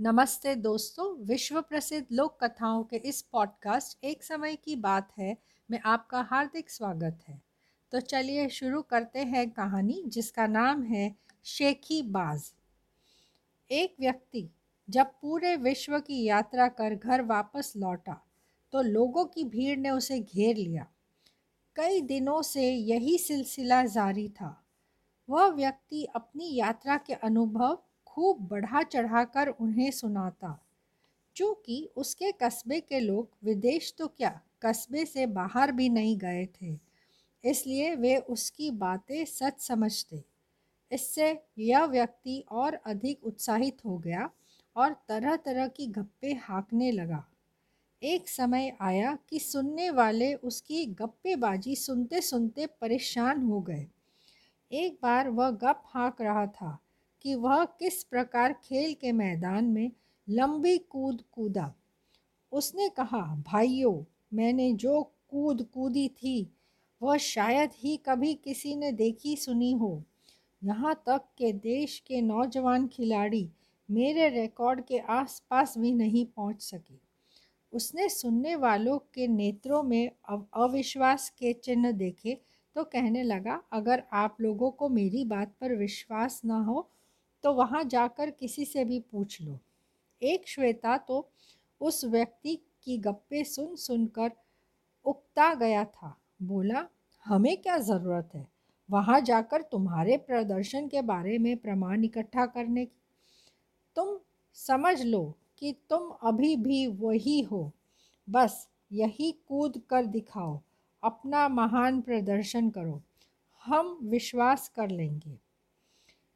नमस्ते दोस्तों विश्व प्रसिद्ध लोक कथाओं के इस पॉडकास्ट एक समय की बात है, में आपका हार्दिक स्वागत है। तो चलिए शुरू करते हैं कहानी, जिसका नाम है शेखी बाज। एक व्यक्ति जब पूरे विश्व की यात्रा कर घर वापस लौटा तो लोगों की भीड़ ने उसे घेर लिया। कई दिनों से यही सिलसिला जारी था। वह व्यक्ति अपनी यात्रा के अनुभव खूब बढ़ा चढ़ाकर उन्हें सुनाता। चूँकि उसके कस्बे के लोग विदेश तो क्या, कस्बे से बाहर भी नहीं गए थे, इसलिए वे उसकी बातें सच समझते। इससे यह व्यक्ति और अधिक उत्साहित हो गया और तरह तरह की गप्पे हाँकने लगा। एक समय आया कि सुनने वाले उसकी गप्पेबाजी सुनते सुनते परेशान हो गए। एक बार वह गप हाँक रहा था। कि वह किस प्रकार खेल के मैदान में लंबी कूद कूदा। उसने कहा, भाइयों, मैंने जो कूद कूदी थी, वह शायद ही कभी किसी ने देखी सुनी हो। यहाँ तक के देश के नौजवान खिलाड़ी मेरे रिकॉर्ड के आसपास भी नहीं पहुँच सके। उसने सुनने वालों के नेत्रों में अविश्वास के चिन्ह देखे तो कहने लगा, अगर आप लोगों को मेरी बात पर विश्वास ना हो तो वहाँ जाकर किसी से भी पूछ लो। एक श्वेता तो उस व्यक्ति की गप्पे सुन सुनकर उकता गया था। बोला, हमें क्या ज़रूरत है? वहाँ जाकर तुम्हारे प्रदर्शन के बारे में प्रमाण इकट्ठा करने की। तुम समझ लो कि तुम अभी भी वही हो। बस यही कूद कर दिखाओ। अपना महान प्रदर्शन करो। हम विश्वास कर लेंगे।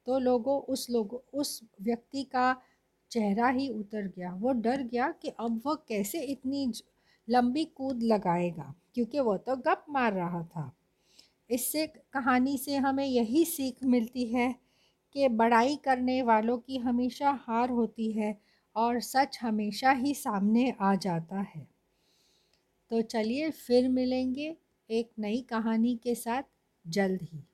तो लोगों, उस लोगों, उस व्यक्ति का चेहरा ही उतर गया। वो डर गया कि अब वह कैसे इतनी लंबी कूद लगाएगा, क्योंकि वो तो गप मार रहा था। इससे कहानी से हमें यही सीख मिलती है कि बड़ाई करने वालों की हमेशा हार होती है और सच हमेशा ही सामने आ जाता है। तो चलिए फिर मिलेंगे एक नई कहानी के साथ, जल्द ही।